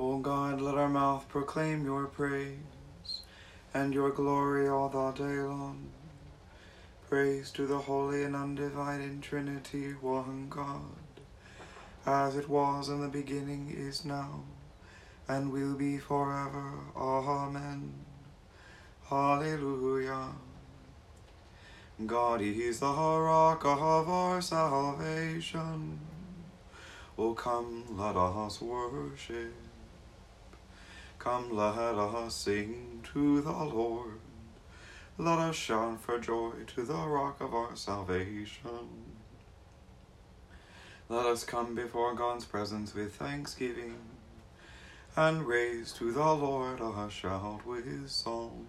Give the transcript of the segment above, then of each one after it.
O God, let our mouth proclaim your praise, and your glory all the day long. Praise to the holy and undivided Trinity, one God, as it was in the beginning, is now, and will be forever. Amen. Hallelujah. God is the rock of our salvation. Oh, come, let us worship. Come, let us sing to the Lord. Let us shout for joy to the rock of our salvation. Let us come before God's presence with thanksgiving and raise to the Lord a shout with songs.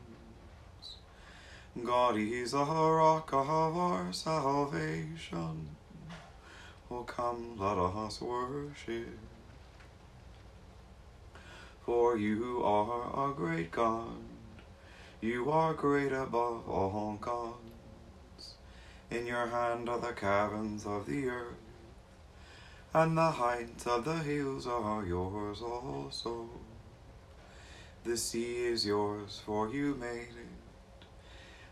God is the rock of our salvation. Oh, come, let us worship. For you are a great God. You are great above all gods. In your hand are the caverns of the earth, and the heights of the hills are yours also. The sea is yours, for you made it,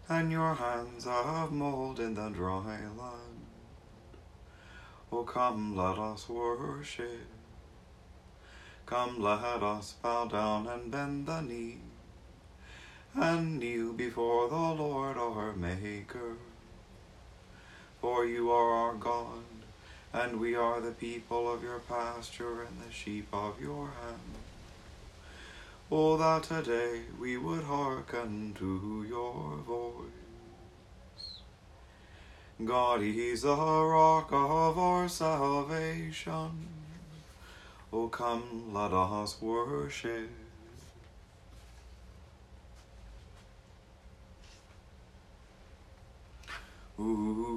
and your hands have molded the dry land. Oh, come, let us worship. Come, let us bow down and bend the knee, and kneel before the Lord our Maker. For you are our God, and we are the people of your pasture and the sheep of your hand. Oh, that today we would hearken to your voice. God is the rock of our salvation. Oh, come, let us worship. Ooh,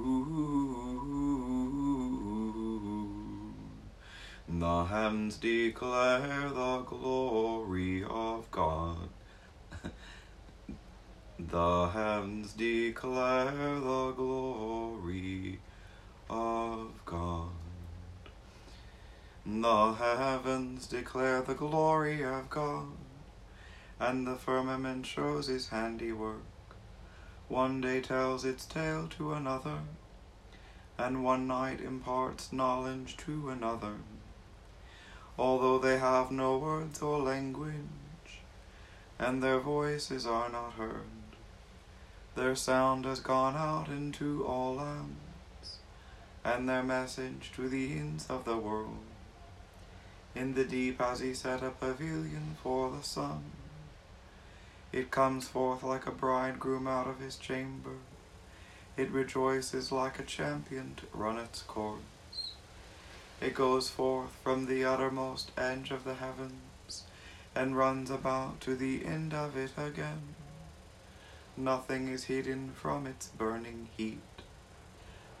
the heavens declare the glory of God. The heavens declare the glory of God. The heavens declare the glory of God, and the firmament shows his handiwork. One day tells its tale to another, and one night imparts knowledge to another. Although they have no words or language, and their voices are not heard, their sound has gone out into all lands, and their message to the ends of the world. In the deep has he set a pavilion for the sun. It comes forth like a bridegroom out of his chamber. It rejoices like a champion to run its course. It goes forth from the uttermost edge of the heavens, and runs about to the end of it again. Nothing is hidden from its burning heat.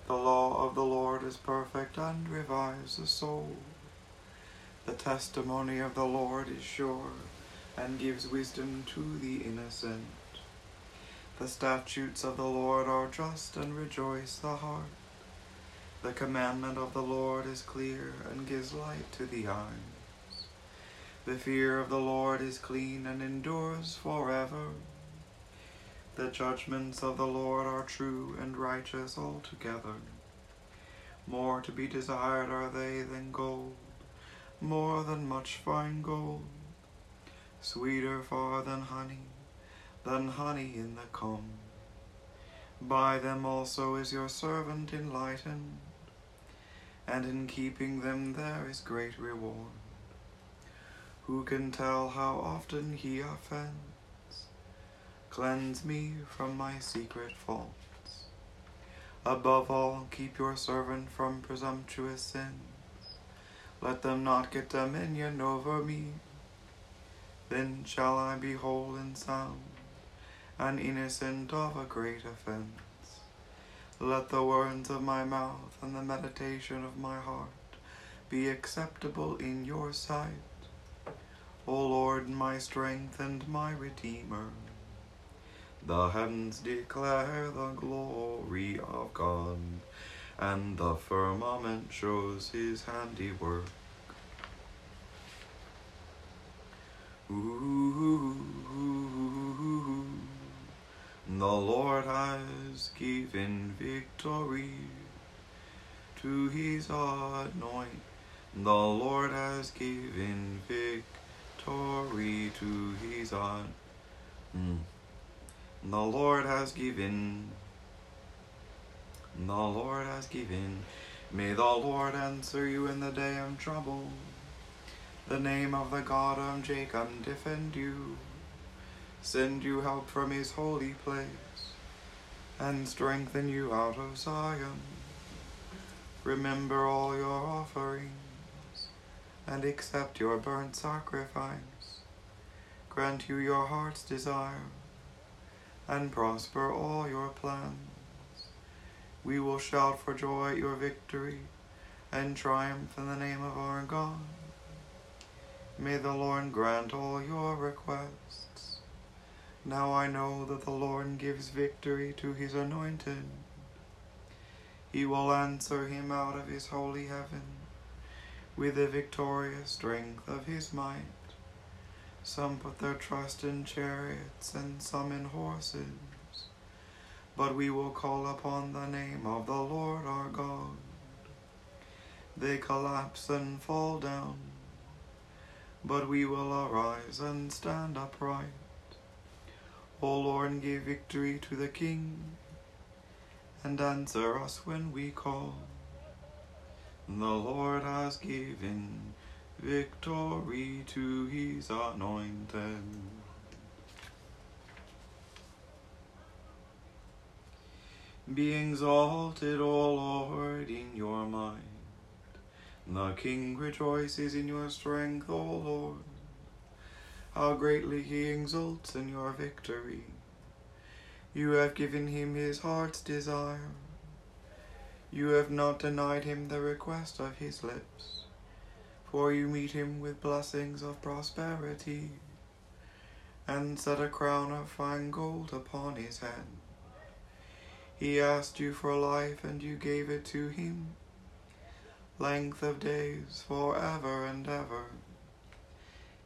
The law of the Lord is perfect and revives the soul. The testimony of the Lord is sure and gives wisdom to the innocent. The statutes of the Lord are just and rejoice the heart. The commandment of the Lord is clear and gives light to the eyes. The fear of the Lord is clean and endures forever. The judgments of the Lord are true and righteous altogether. More to be desired are they than gold, more than much fine gold, sweeter far than honey, than honey in the comb. By them also is your servant enlightened, and in keeping them there is great reward. Who can tell how often he offends? Cleanse me from my secret faults. Above all, keep your servant from presumptuous sins. Let them not get dominion over me. Then shall I be whole and sound, and innocent of a great offense. Let the words of my mouth and the meditation of my heart be acceptable in your sight, O Lord, my strength and my redeemer. The heavens declare the glory of God, and the firmament shows his handiwork. Ooh, the Lord has given victory to his anointed. The Lord has given victory to his on. Mm. The Lord has given. The Lord has given. May the Lord answer you in the day of trouble. The name of the God of Jacob defend you. Send you help from his holy place, and strengthen you out of Zion. Remember all your offerings, and accept your burnt sacrifice. Grant you your heart's desire, and prosper all your plans. We will shout for joy at your victory, and triumph in the name of our God. May the Lord grant all your requests. Now I know that the Lord gives victory to his anointed. He will answer him out of his holy heaven with the victorious strength of his might. Some put their trust in chariots and some in horses, but we will call upon the name of the Lord our God. They collapse and fall down, but we will arise and stand upright. O Lord, give victory to the King and answer us when we call. The Lord has given victory to his anointed. Be exalted, O Lord, in your might. The King rejoices in your strength, O Lord. How greatly he exults in your victory. You have given him his heart's desire. You have not denied him the request of his lips, for you meet him with blessings of prosperity, and set a crown of fine gold upon his head. He asked you for life, and you gave it to him, length of days for ever and ever.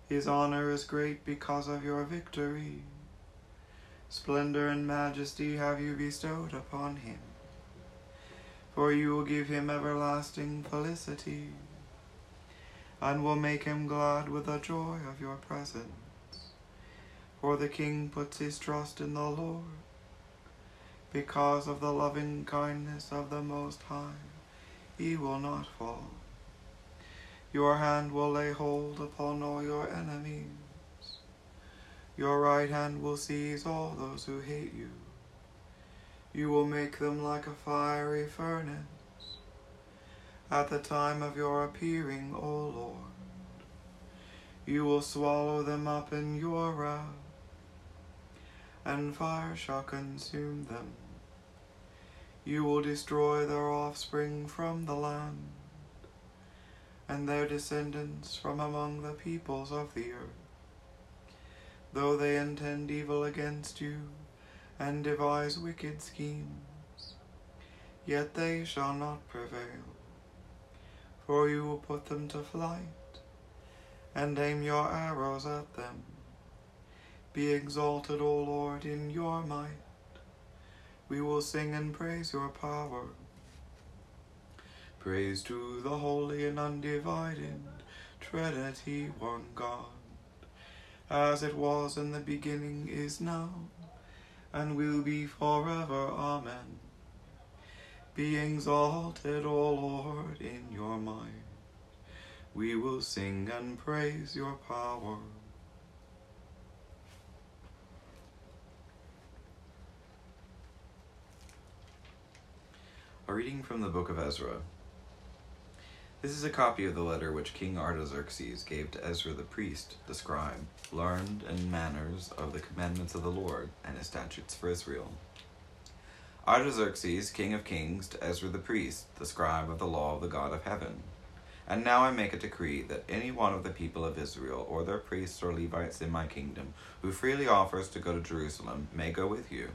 His honor is great because of your victory. Splendor and majesty have you bestowed upon him. For you will give him everlasting felicity, and will make him glad with the joy of your presence. For the king puts his trust in the Lord, because of the loving kindness of the Most High, he will not fall. Your hand will lay hold upon all your enemies. Your right hand will seize all those who hate you. You will make them like a fiery furnace at the time of your appearing, O Lord. You will swallow them up in your wrath, and fire shall consume them. You will destroy their offspring from the land, and their descendants from among the peoples of the earth though they intend evil against you, and devise wicked schemes. Yet they shall not prevail, for you will put them to flight, and aim your arrows at them. Be exalted, O Lord, in your might. We will sing and praise your power. Praise to the holy and undivided Trinity, one God as it was in the beginning, is now, and will be forever. Amen. Be exalted, O Lord, in your might. We will sing and praise your power. Reading from the book of Ezra. This is a copy of the letter which King Artaxerxes gave to Ezra the priest, the scribe, learned in manners of the commandments of the Lord and his statutes for Israel. Artaxerxes, king of kings, to Ezra the priest, the scribe of the law of the God of heaven. And now I make a decree that any one of the people of Israel, or their priests or Levites in my kingdom, who freely offers to go to Jerusalem, may go with you.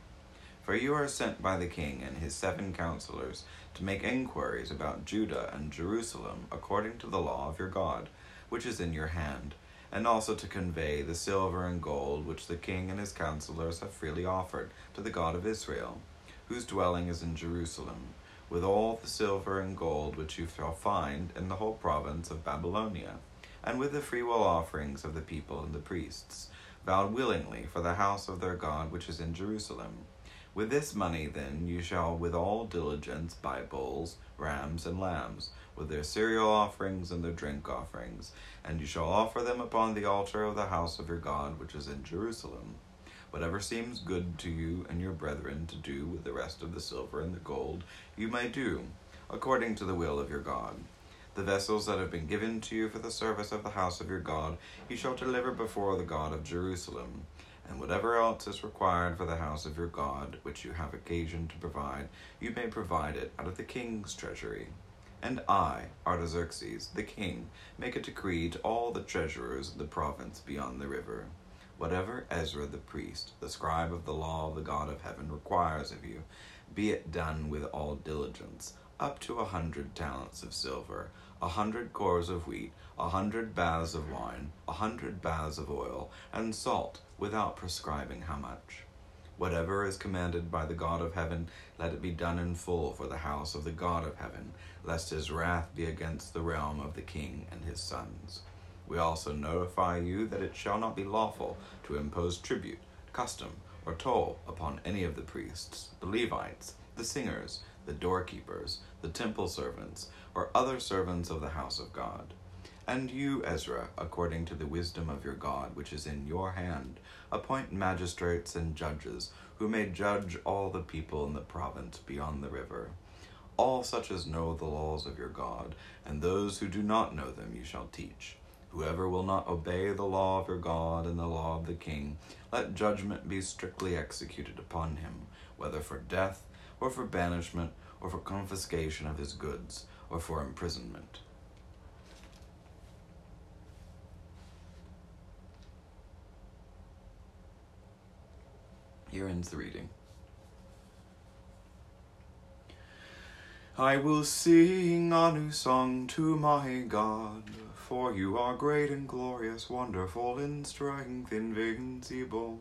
For you are sent by the king and his seven counselors to make inquiries about Judah and Jerusalem according to the law of your God, which is in your hand, and also to convey the silver and gold which the king and his counselors have freely offered to the God of Israel, whose dwelling is in Jerusalem, with all the silver and gold which you shall find in the whole province of Babylonia, and with the freewill offerings of the people and the priests, vowed willingly for the house of their God which is in Jerusalem. With this money, then, you shall with all diligence buy bulls, rams, and lambs with their cereal offerings and their drink offerings, and you shall offer them upon the altar of the house of your God which is in Jerusalem. Whatever seems good to you and your brethren to do with the rest of the silver and the gold, you may do, according to the will of your God. The vessels that have been given to you for the service of the house of your God, you shall deliver before the God of Jerusalem. And whatever else is required for the house of your God, which you have occasion to provide, you may provide it out of the king's treasury. And I, Artaxerxes, the king, make a decree to all the treasurers of the province beyond the river. Whatever Ezra the priest, the scribe of the law of the God of heaven, requires of you, be it done with all diligence, up to a hundred talents of silver, a hundred cors of wheat, a hundred baths of wine, a hundred baths of oil, and salt, without prescribing how much. Whatever is commanded by the God of heaven, let it be done in full for the house of the God of heaven, lest his wrath be against the realm of the king and his sons. We also notify you that it shall not be lawful to impose tribute, custom, or toll upon any of the priests, the Levites, the singers, the doorkeepers, the temple servants, or other servants of the house of God and you, Ezra, according to the wisdom of your God, which is in your hand, appoint magistrates and judges, who may judge all the people in the province beyond the river. All such as know the laws of your God, and those who do not know them you shall teach. Whoever will not obey the law of your God and the law of the king, let judgment be strictly executed upon him, whether for death, or for banishment, or for confiscation of his goods, or for imprisonment. Here ends the reading. I will sing a new song to my God, for you are great and glorious, wonderful in strength, invincible.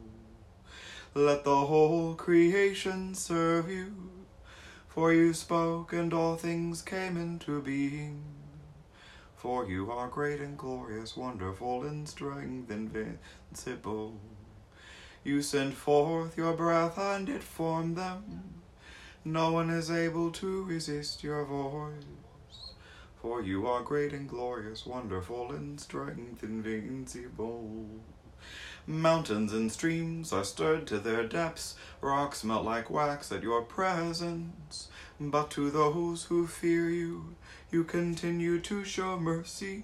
Let the whole creation serve you, for you spoke and all things came into being. For you are great and glorious, wonderful in strength, invincible. You sent forth your breath and it formed them. No one is able to resist your voice. For you are great and glorious, wonderful in strength, invincible. Mountains and streams are stirred to their depths, rocks melt like wax at your presence. But to those who fear you, you continue to show mercy.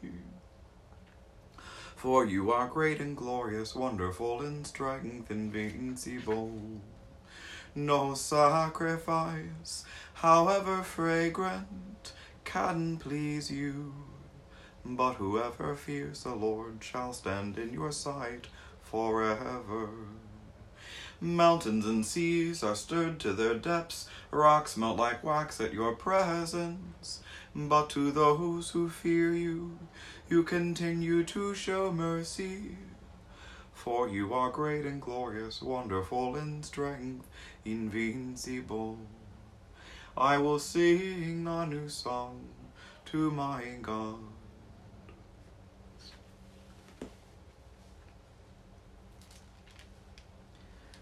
For you are great and glorious, wonderful in strength, invincible. No sacrifice, however fragrant, can please you. But whoever fears the Lord shall stand in your sight forever. Mountains and seas are stirred to their depths, rocks melt like wax at your presence. But to those who fear you, you continue to show mercy. For you are great and glorious, wonderful in strength, invincible. I will sing a new song to my God.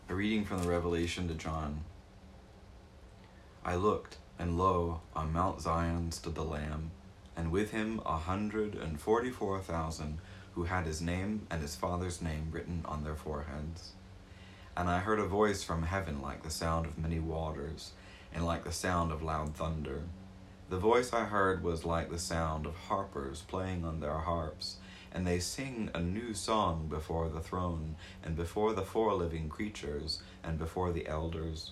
A reading from the Revelation to John. I looked, and lo, on Mount Zion stood the Lamb and with him a hundred and forty four thousand who had his name and his father's name written on their foreheads. And I heard a voice from heaven like the sound of many waters, and like the sound of loud thunder. The voice I heard was like the sound of harpers playing on their harps, and they sing a new song before the throne, and before the four living creatures, and before the elders.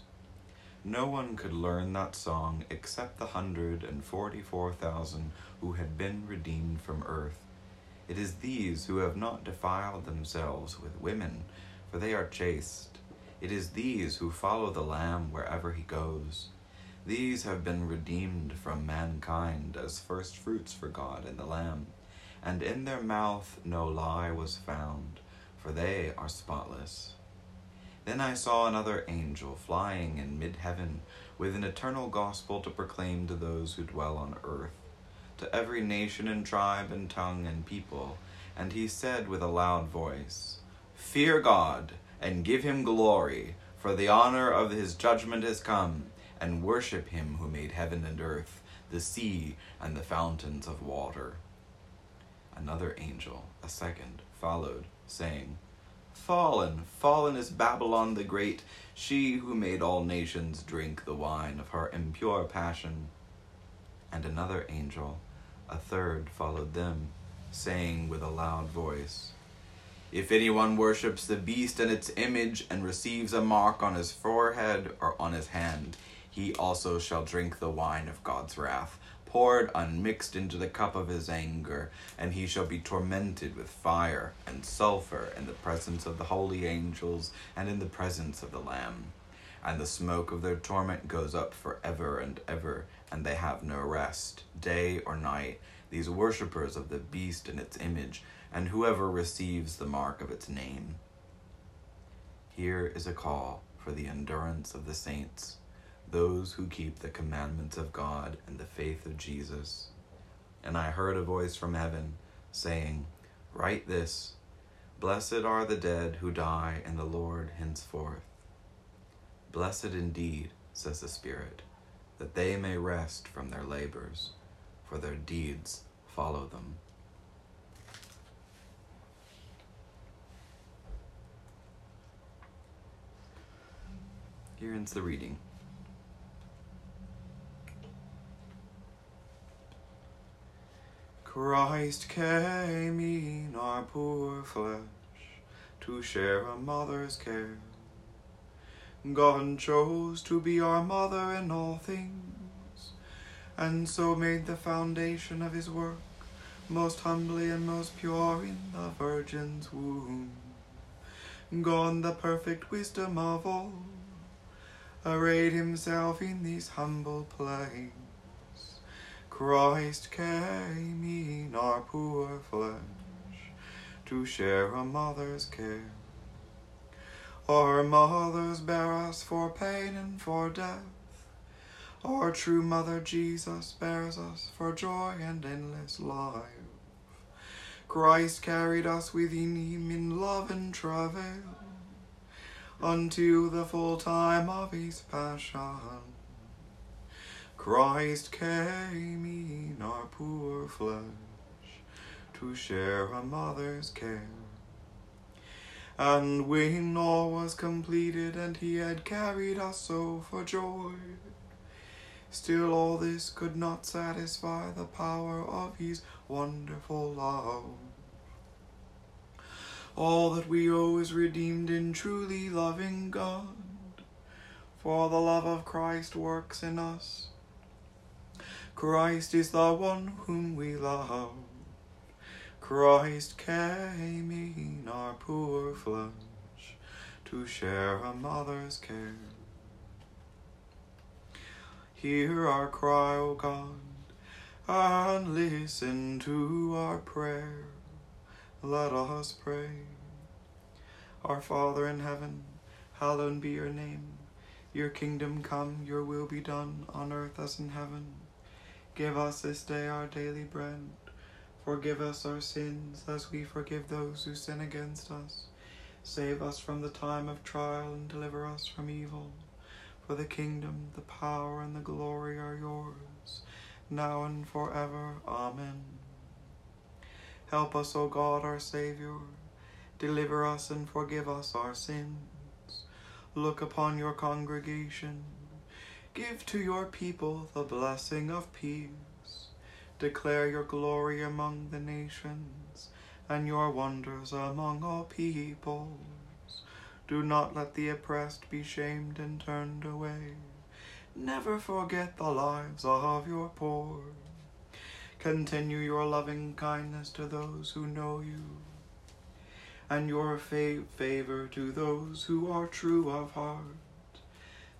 No one could learn that song except the hundred and forty four thousand who had been redeemed from earth. It is these who have not defiled themselves with women, for they are chaste. It is these who follow the Lamb wherever he goes. These have been redeemed from mankind as first fruits for God and the Lamb. and in their mouth no lie was found, for they are spotless. Then I saw another angel flying in mid heaven with an eternal gospel to proclaim to those who dwell on earth, to every nation and tribe and tongue and people. And he said with a loud voice, Fear God and give him glory, for the honor of his judgment has come, and worship him who made heaven and earth, the sea, and the fountains of water. Another angel, a second, followed, saying, Fallen, fallen is Babylon the Great, she who made all nations drink the wine of her impure passion. And another angel, a third, followed them, saying with a loud voice, If anyone worships the beast and its image and receives a mark on his forehead or on his hand, he also shall drink the wine of God's wrath poured unmixed into the cup of his anger, and he shall be tormented with fire and sulphur in the presence of the holy angels and in the presence of the Lamb. And the smoke of their torment goes up for ever and ever, and they have no rest, day or night, these worshippers of the beast and its image, and whoever receives the mark of its name. Here is a call for the endurance of the saints those who keep the commandments of God and the faith of Jesus. And I heard a voice from heaven saying, Write this Blessed are the dead who die in the Lord henceforth. Blessed indeed, says the Spirit, that they may rest from their labors, for their deeds follow them. Here ends the reading. Christ came in our poor flesh to share a mother's care. God chose to be our mother in all things, and so made the foundation of his work most humbly and most pure in the Virgin's womb. God, the perfect wisdom of all, arrayed himself in these humble plains Christ came in our poor flesh to share a mother's care. Our mothers bear us for pain and for death. Our true mother Jesus bears us for joy and endless life. Christ carried us within him in love and travail until the full time of his passion. Christ came in our poor flesh to share a mother's care. And when all was completed and he had carried us so for joy, still all this could not satisfy the power of his wonderful love. All that we owe is redeemed in truly loving God, for the love of Christ works in us Christ is the one whom we love. Christ came in our poor flesh to share a mother's care. Hear our cry, O God, and listen to our prayer. Let us pray. Our Father in heaven, hallowed be your name. Your kingdom come, your will be done on earth as in heaven. Give us this day our daily bread. Forgive us our sins as we forgive those who sin against us. Save us from the time of trial and deliver us from evil. For the kingdom, the power, and the glory are yours, now and forever. Amen. Help us, O God, our Saviour. Deliver us and forgive us our sins. Look upon your congregation Give to your people the blessing of peace. Declare your glory among the nations and your wonders among all peoples. Do not let the oppressed be shamed and turned away. Never forget the lives of your poor. Continue your loving kindness to those who know you, and your fa- favor to those who are true of heart.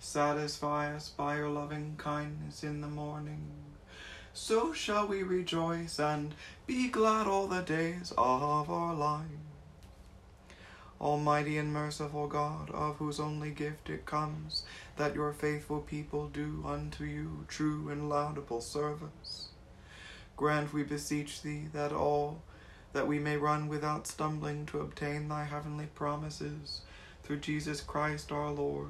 Satisfy us by your loving kindness in the morning, so shall we rejoice and be glad all the days of our life. Almighty and merciful God, of whose only gift it comes, that your faithful people do unto you true and laudable service. Grant, we beseech thee, that all that we may run without stumbling to obtain thy heavenly promises, through Jesus Christ our Lord,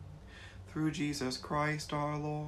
Through Jesus Christ our Lord.